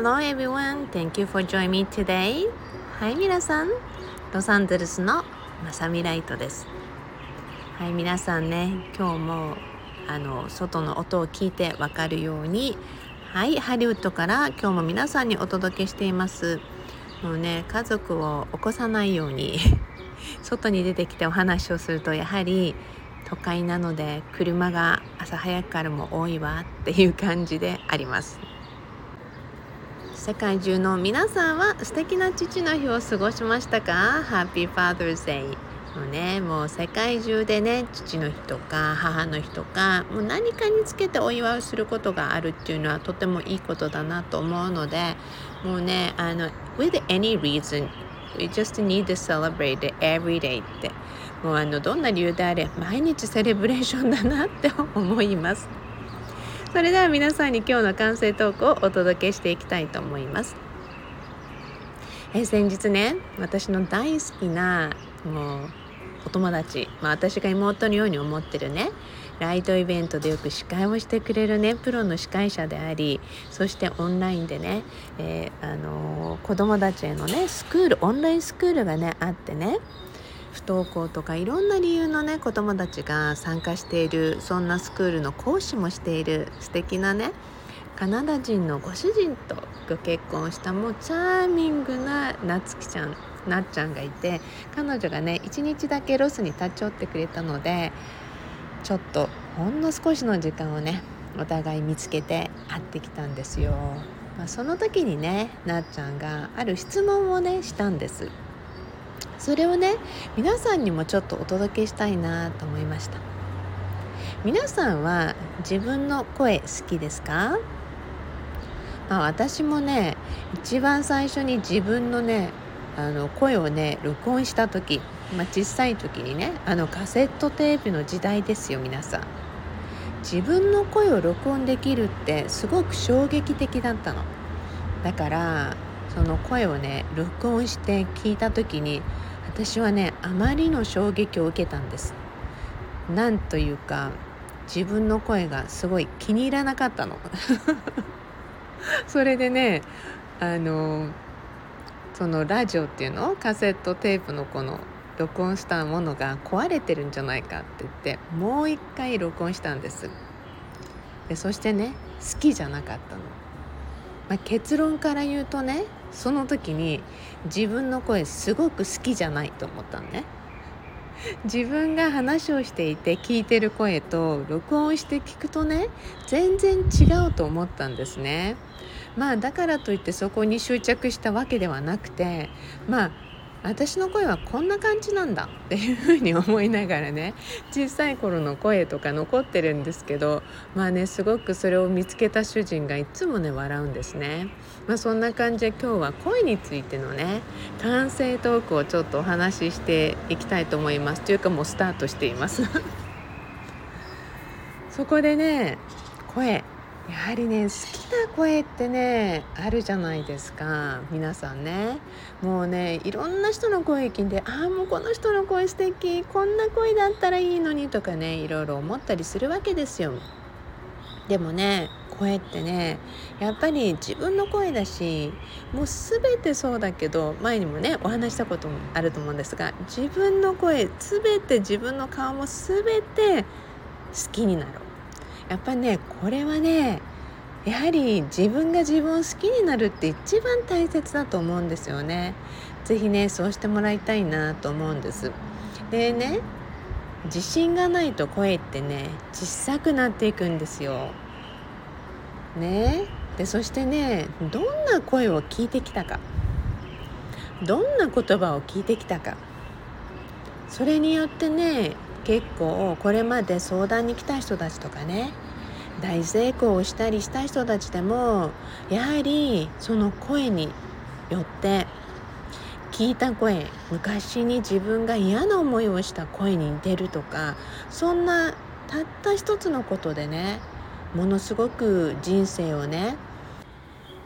hello everyone. Thank you for joining me today. はい、皆さん。ロサンゼルスのまさみライトです。はい、皆さんね、今日もあの外の音を聞いてわかるように、はい、ハリウッドから今日も皆さんにお届けしています。もうね、家族を起こさないように 外に出てきてお話をするとやはり都会なので車が朝早くからも多いわっていう感じであります世界中の皆さんは素敵な父の日を過ごしましたか ?Happy Father's Day もうねもう世界中でね父の日とか母の日とかもう何かにつけてお祝いすることがあるっていうのはとてもいいことだなと思うのでもうねあの with any reason we just need to celebrate every day ってもうあのどんな理由であれ毎日セレブレーションだなって思いますそれでは皆さんに今日の完成トークをお届けしていきたいと思います。え先日ね私の大好きなもうお友達、まあ、私が妹のように思ってるねライトイベントでよく司会をしてくれるねプロの司会者でありそしてオンラインでね、えー、あのー、子供たちへのねスクールオンラインスクールがねあってね不登校とかいろんな理由のね子供たちが参加しているそんなスクールの講師もしている素敵なねカナダ人のご主人とご結婚したもうチャーミングななつきちゃんなっちゃんがいて彼女がね一日だけロスに立ち寄ってくれたのでちょっとほんの少しの時間をねお互い見つけて会ってきたんですよ。ま、その時にねなっちゃんがある質問をねしたんです。それをね皆さんにもちょっとお届けしたいなと思いました。皆さんは自分の声好きですか、まあ、私もね一番最初に自分のねあの声をね録音した時、まあ、小さい時にねあのカセットテープの時代ですよ皆さん。自分の声を録音できるってすごく衝撃的だったの。だからその声をね録音して聞いた時に私はねあまりの衝撃を受けたんです。なんというか自分の声がすごい気に入らなかったの。それでねあのそのラジオっていうのカセットテープのこの録音したものが壊れてるんじゃないかって言ってもう一回録音したんです。でそしてね好きじゃなかったの、まあ、結論から言うとねその時に自分の声すごく好きじゃないと思ったのね。自分が話をしていて聞いてる声と録音して聞くとね全然違うと思ったんですね。まあだからといってそこに執着したわけではなくてまあ私の声はこんな感じなんだ。っていうふうに思いながらね小さい頃の声とか残ってるんですけどまあねすごくそれを見つけた主人がいつもね笑うんですね。まあ、そんな感じで今日は声についてのね完成トークをちょっとお話ししていきたいと思います。というかもうスタートしています。そこでね声。やはりね好きな声ってねあるじゃないですか。皆さんね。もうねいろんな人の声聞いてああもうこの人の声素敵。こんな声だったらいいのにとかねいろいろ思ったりするわけですよ。でもね声ってねやっぱり自分の声だしもう全てそうだけど前にもねお話したこともあると思うんですが自分の声全て自分の顔も全て好きになるやっぱねこれはねやはり自分が自分を好きになるって一番大切だと思うんですよね。是非ねそうしてもらいたいなと思うんです。でね自信がないと声ってね小さくなっていくんですよ。ねでそしてねどんな声を聞いてきたかどんな言葉を聞いてきたかそれによってね結構これまで相談に来た人たちとかね大成功をしたりした人たちでもやはりその声によって聞いた声昔に自分が嫌な思いをした声に似てるとかそんなたった一つのことでねものすごく人生をね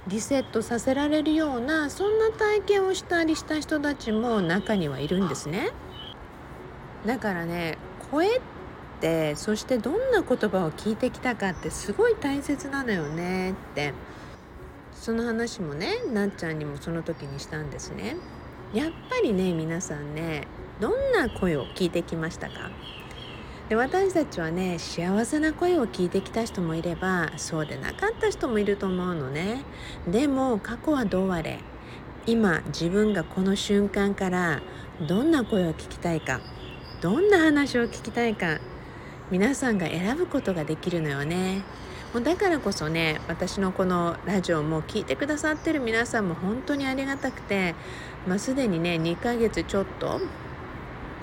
リセットさせられるようなそんな体験をしたりした人たちも中にはいるんですね。だからね声ってそしてどんな言葉を聞いてきたかってすごい大切なのよねって。その話もねなっちゃんにもその時にしたんですね。やっぱりね皆さんねどんな声を聞いてきましたか？で私たちはね幸せな声を聞いてきた人もいればそうでなかった人もいると思うのね。でも過去はどうあれ？今自分がこの瞬間からどんな声を聞きたいか？どんな話を聞きたいか皆さんが選ぶことができるのよね。もうだからこそね私のこのラジオも聞いてくださってる皆さんも本当にありがたくて、まあ、すでにね2ヶ月ちょっと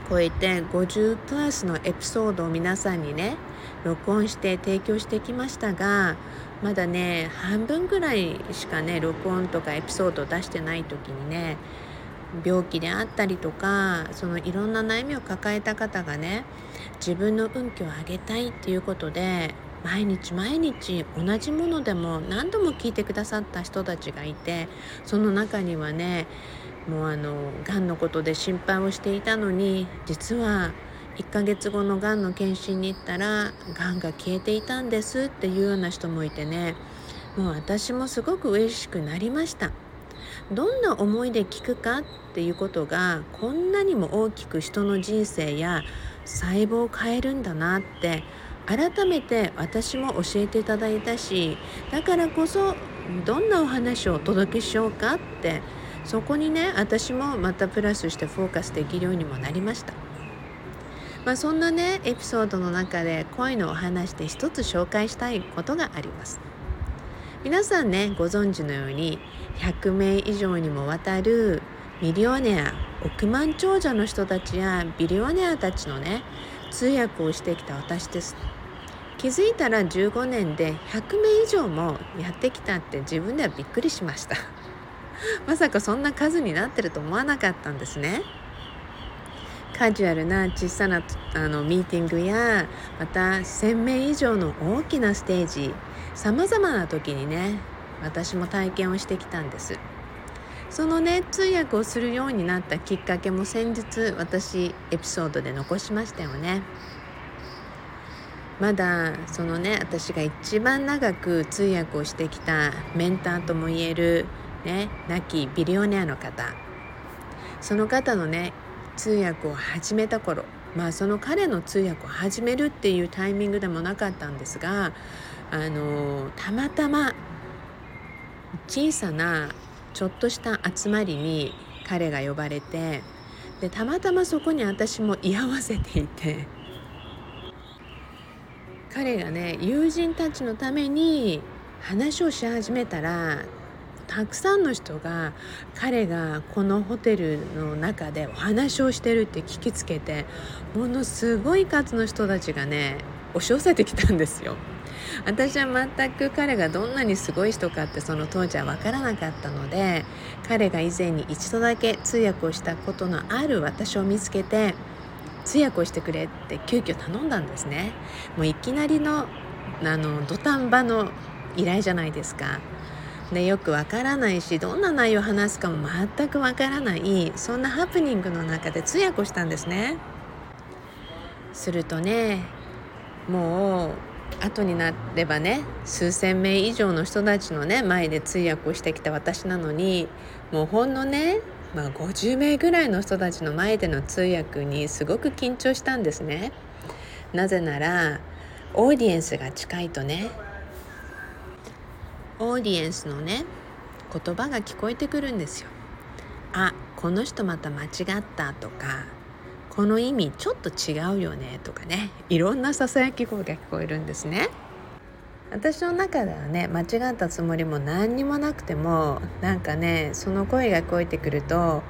超えて50プラスのエピソードを皆さんにね録音して提供してきましたがまだね半分ぐらいしかね録音とかエピソードを出してない時にね病気であったりとかそのいろんな悩みを抱えた方がね自分の運気を上げたいっていうことで毎日毎日同じものでも何度も聞いてくださった人たちがいてその中にはねもうあのがんのことで心配をしていたのに実は1ヶ月後のがんの検診に行ったらがんが消えていたんですっていうような人もいてねもう私もすごく嬉しくなりました。どんな思いで聞くかっていうことがこんなにも大きく人の人生や細胞を変えるんだなって改めて私も教えていただいたしだからこそどんなお話をお届けしようかってそこにね私もまたプラスしてフォーカスできるようにもなりました。まあ、そんなねエピソードの中で恋のお話で一つ紹介したいことがあります皆さんねご存知のように100名以上にもわたるミリオネア億万長者の人たちやビリオネアたちのね通訳をしてきた私です。気づいたら15年で100名以上もやってきたって自分ではびっくりしました。まさかそんな数になってると思わなかったんですね。カジュアルな小さなあのミーティングやまた1,000名以上の大きなステージさまざまな時にね私も体験をしてきたんです。そのね通訳をするようになったきっかけも先日私エピソードで残しましたよね。まだそのね私が一番長く通訳をしてきたメンターともいえるね亡きビリオネアの方。その方のね通訳を始めた頃。まあその彼の通訳を始めるっていうタイミングでもなかったんですがあのたまたま小さなちょっとした集まりに彼が呼ばれてでたまたまそこに私も居合わせていて彼がね友人たちのために話をし始めたらたくさんの人が彼がこのホテルの中でお話をしてるって聞きつけてものすごい数の人たちがね押し寄せてきたんですよ。私は全く彼がどんなにすごい人かってその当時は分からなかったので彼が以前に一度だけ通訳をしたことのある私を見つけて通訳をしてくれって急遽頼んだんですね。もういきなりのあの土壇場の依頼じゃないですか。でよくわからないしどんな内容を話すかも全くわからないそんなハプニングの中で通訳をしたんですね。するとねもう後になればね数千名以上の人たちのね前で通訳をしてきた私なのにもうほんのね、まあ、50名ぐらいの人たちの前での通訳にすごく緊張したんですね。なぜならオーディエンスが近いとねオーディエンスのね言葉が聞こえてくるんですよ。あこの人また間違ったとかこの意味ちょっと違うよねとかねいろんなささやき声が聞こえるんですね。私の中ではね間違ったつもりも何にもなくてもなんかねその声が聞こえてくると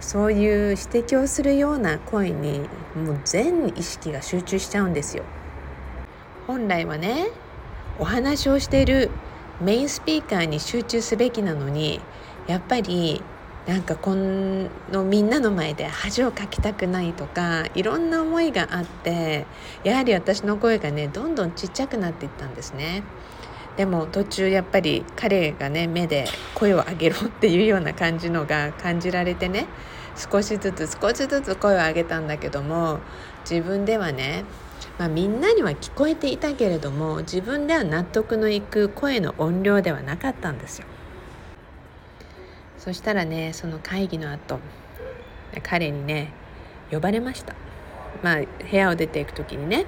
そういう指摘をするような声にもう全意識が集中しちゃうんですよ。本来はねお話をしているメインスピーカーに集中すべきなのにやっぱりなんかこのみんなの前で恥をかきたくないとかいろんな思いがあってやはり私の声がねどんどんちっちゃくなっていったんですね。でも途中やっぱり彼がね目で声を上げろっていうような感じのが感じられてね少しずつ少しずつ声を上げたんだけども自分ではねまあ、みんなには聞こえていたけれども自分では納得のいく声の音量ではなかったんですよ。そしたらねその会議の後彼にね呼ばれました。まあ部屋を出ていく時にね。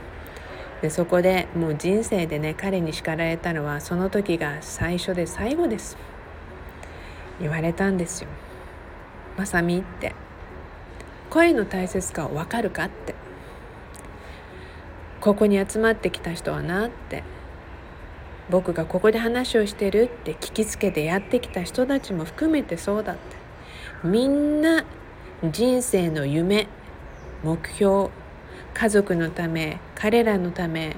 でそこでもう人生でね彼に叱られたのはその時が最初で最後です。言われたんですよ「まさみ」って声の大切さを分かるか？ってここに集まってきた人はな？って。僕がここで話をしてるって聞きつけてやってきた人たちも含めてそうだってみんな人生の夢目標家族のため彼らのため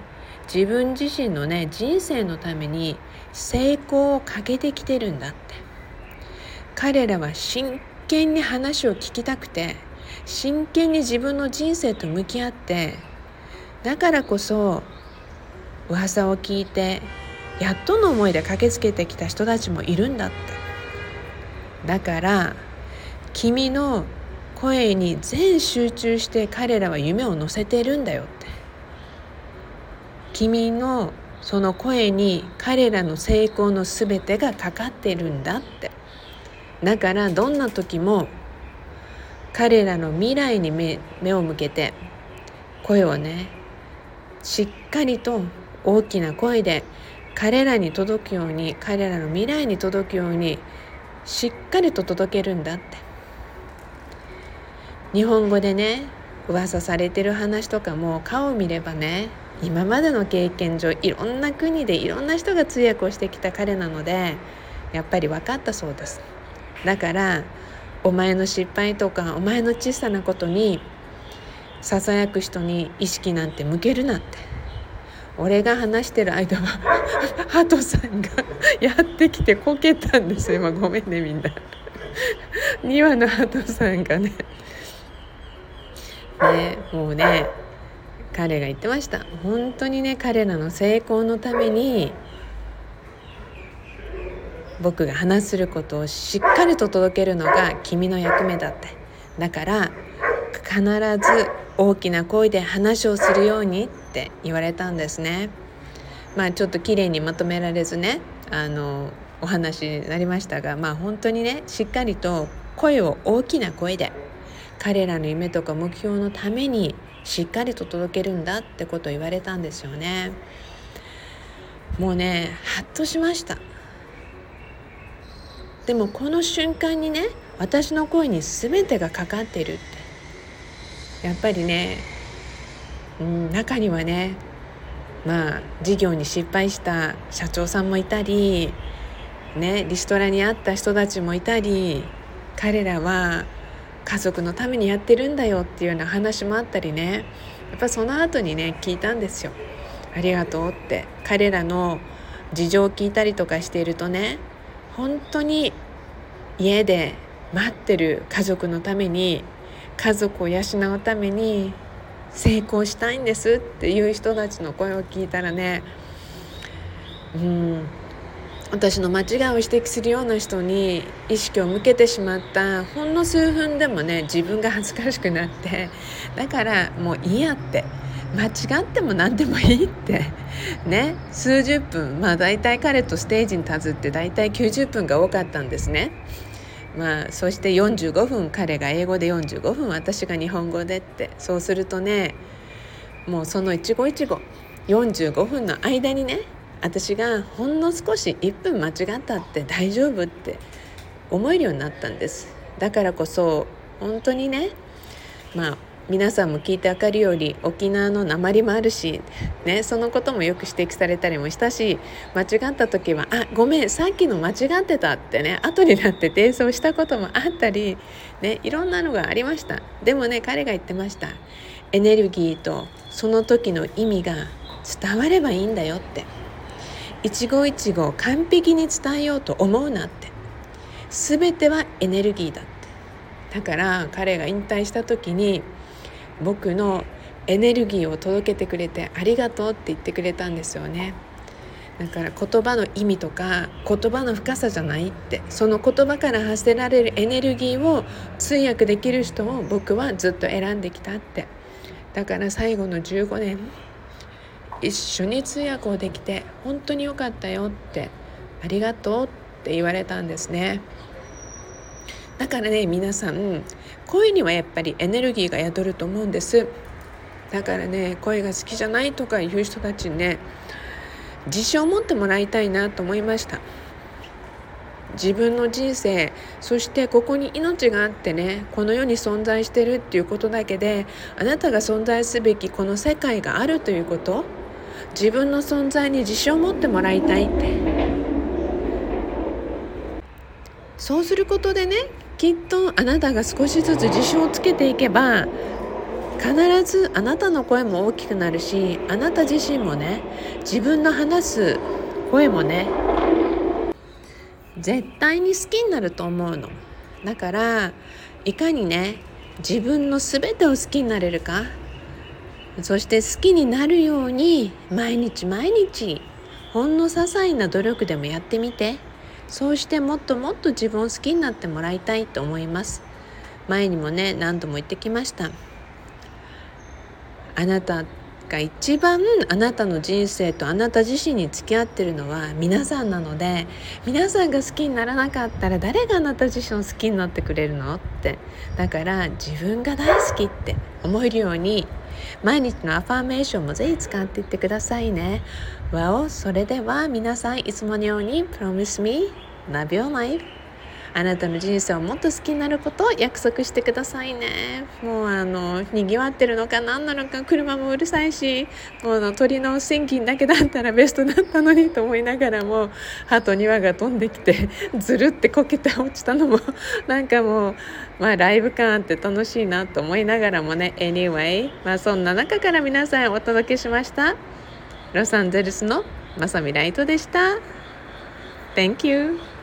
自分自身のね人生のために成功をかけてきてるんだって。彼らは真剣に話を聞きたくて真剣に自分の人生と向き合ってだからこそ噂を聞いてやっとの思いで駆けつけてきた人たちもいるんだって。だから君の声に全集中して彼らは夢を乗せてるんだよって。君のその声に彼らの成功の全てがかかってるんだって。だからどんな時も彼らの未来に目目を向けて声をねしっかりと大きな声で彼らに届くように彼らの未来に届くようにしっかりと届けるんだって。日本語でね噂されてる話とかも顔を見ればね今までの経験上いろんな国でいろんな人が通訳をしてきた彼なのでやっぱり分かったそうです。だからお前の失敗とかお前の小さなことにささやく人に意識なんて向けるなって。俺が話してる間は ハトさんがやってきてこけたんですよ。今ごめんねみんな。2羽のハトさんがね。ねもうね彼が言ってました。本当にね彼らの成功のために僕が話することをしっかりと届けるのが君の役目だって。だから必ず大きな声で話をするようにって言われたんですね。まあちょっと綺麗にまとめられずねあのお話になりましたがまあ本当にねしっかりと声を大きな声で彼らの夢とか目標のためにしっかりと届けるんだってことを言われたんですよね。もうねハッとしました。でもこの瞬間にね私の声に全てがかかってるって。やっぱりね、うん、中にはねまあ事業に失敗した社長さんもいたりねリストラにあった人たちもいたり彼らは家族のためにやってるんだよっていうような話もあったりねやっぱその後にね聞いたんですよ。ありがとうって彼らの事情を聞いたりとかしているとね本当に家で待ってる家族のために家族を養うために成功したいんですっていう人たちの声を聞いたらねうん私の間違いを指摘するような人に意識を向けてしまったほんの数分でもね自分が恥ずかしくなってだからもういいやって間違っても何でもいいってね数十分まあ大体彼とステージに立つって大体90分が多かったんですね。まあそして45分彼が英語で45分私が日本語でって。そうするとねもうその一期一会45分の間にね私がほんの少し1分間違ったって大丈夫って思えるようになったんです。だからこそ本当にねまあ皆さんも聞いてわかるように沖縄の鉛もあるし、ね、そのこともよく指摘されたりもしたし間違った時は「あごめんさっきの間違ってた」ってね後になって訂正したこともあったり、ね、いろんなのがありました。でもね彼が言ってました。エネルギーとその時の意味が伝わればいいんだよって。一期一会完璧に伝えようと思うなって。全てはエネルギーだって。だから彼が引退した時に僕のエネルギーを届けてくれてありがとうって言ってくれたんですよね。だから言葉の意味とか言葉の深さじゃないって。その言葉から発せられるエネルギーを通訳できる人を僕はずっと選んできたって。だから最後の15年一緒に通訳をできて本当に良かったよってありがとうって言われたんですね。だからね皆さん恋にはやっぱりエネルギーが宿ると思うんです。だからね恋が好きじゃないとかいう人たちにね自信を持ってもらいたいなと思いました。自分の人生そしてここに命があってねこの世に存在してるっていうことだけであなたが存在すべきこの世界があるということ自分の存在に自信を持ってもらいたいって。そうすることでねきっとあなたが少しずつ自信をつけていけば必ずあなたの声も大きくなるしあなた自身もね自分の話す声もね絶対に好きになると思うの。だからいかにね自分の全てを好きになれるかそして好きになるように毎日毎日ほんの些細な努力でもやってみて。そうしてもっともっと自分を好きになってもらいたいと思います。前にもね何度も言ってきました。あなたが一番あなたの人生とあなた自身に付き合ってるのは皆さんなので皆さんが好きにならなかったら誰があなた自身を好きになってくれるのって。だから自分が大好きって思えるように毎日のアファーメーションもぜひ使っていってくださいね。Well それでは皆さんいつものように Promise me love your life あなたの人生をもっと好きになることを約束してくださいね。もうあのにぎわってるのか何なのか車もうるさいしもうの鳥の千金だけだったら ベストだったのにと思いながらも歯と庭が飛んできて ずるってこけて落ちたのも なんかもうまあライブ感あって楽しいなと思いながらもね。Anyway まあそんな中から皆さんお届けしました。ロサンゼルスのまさみライトでした。Thank you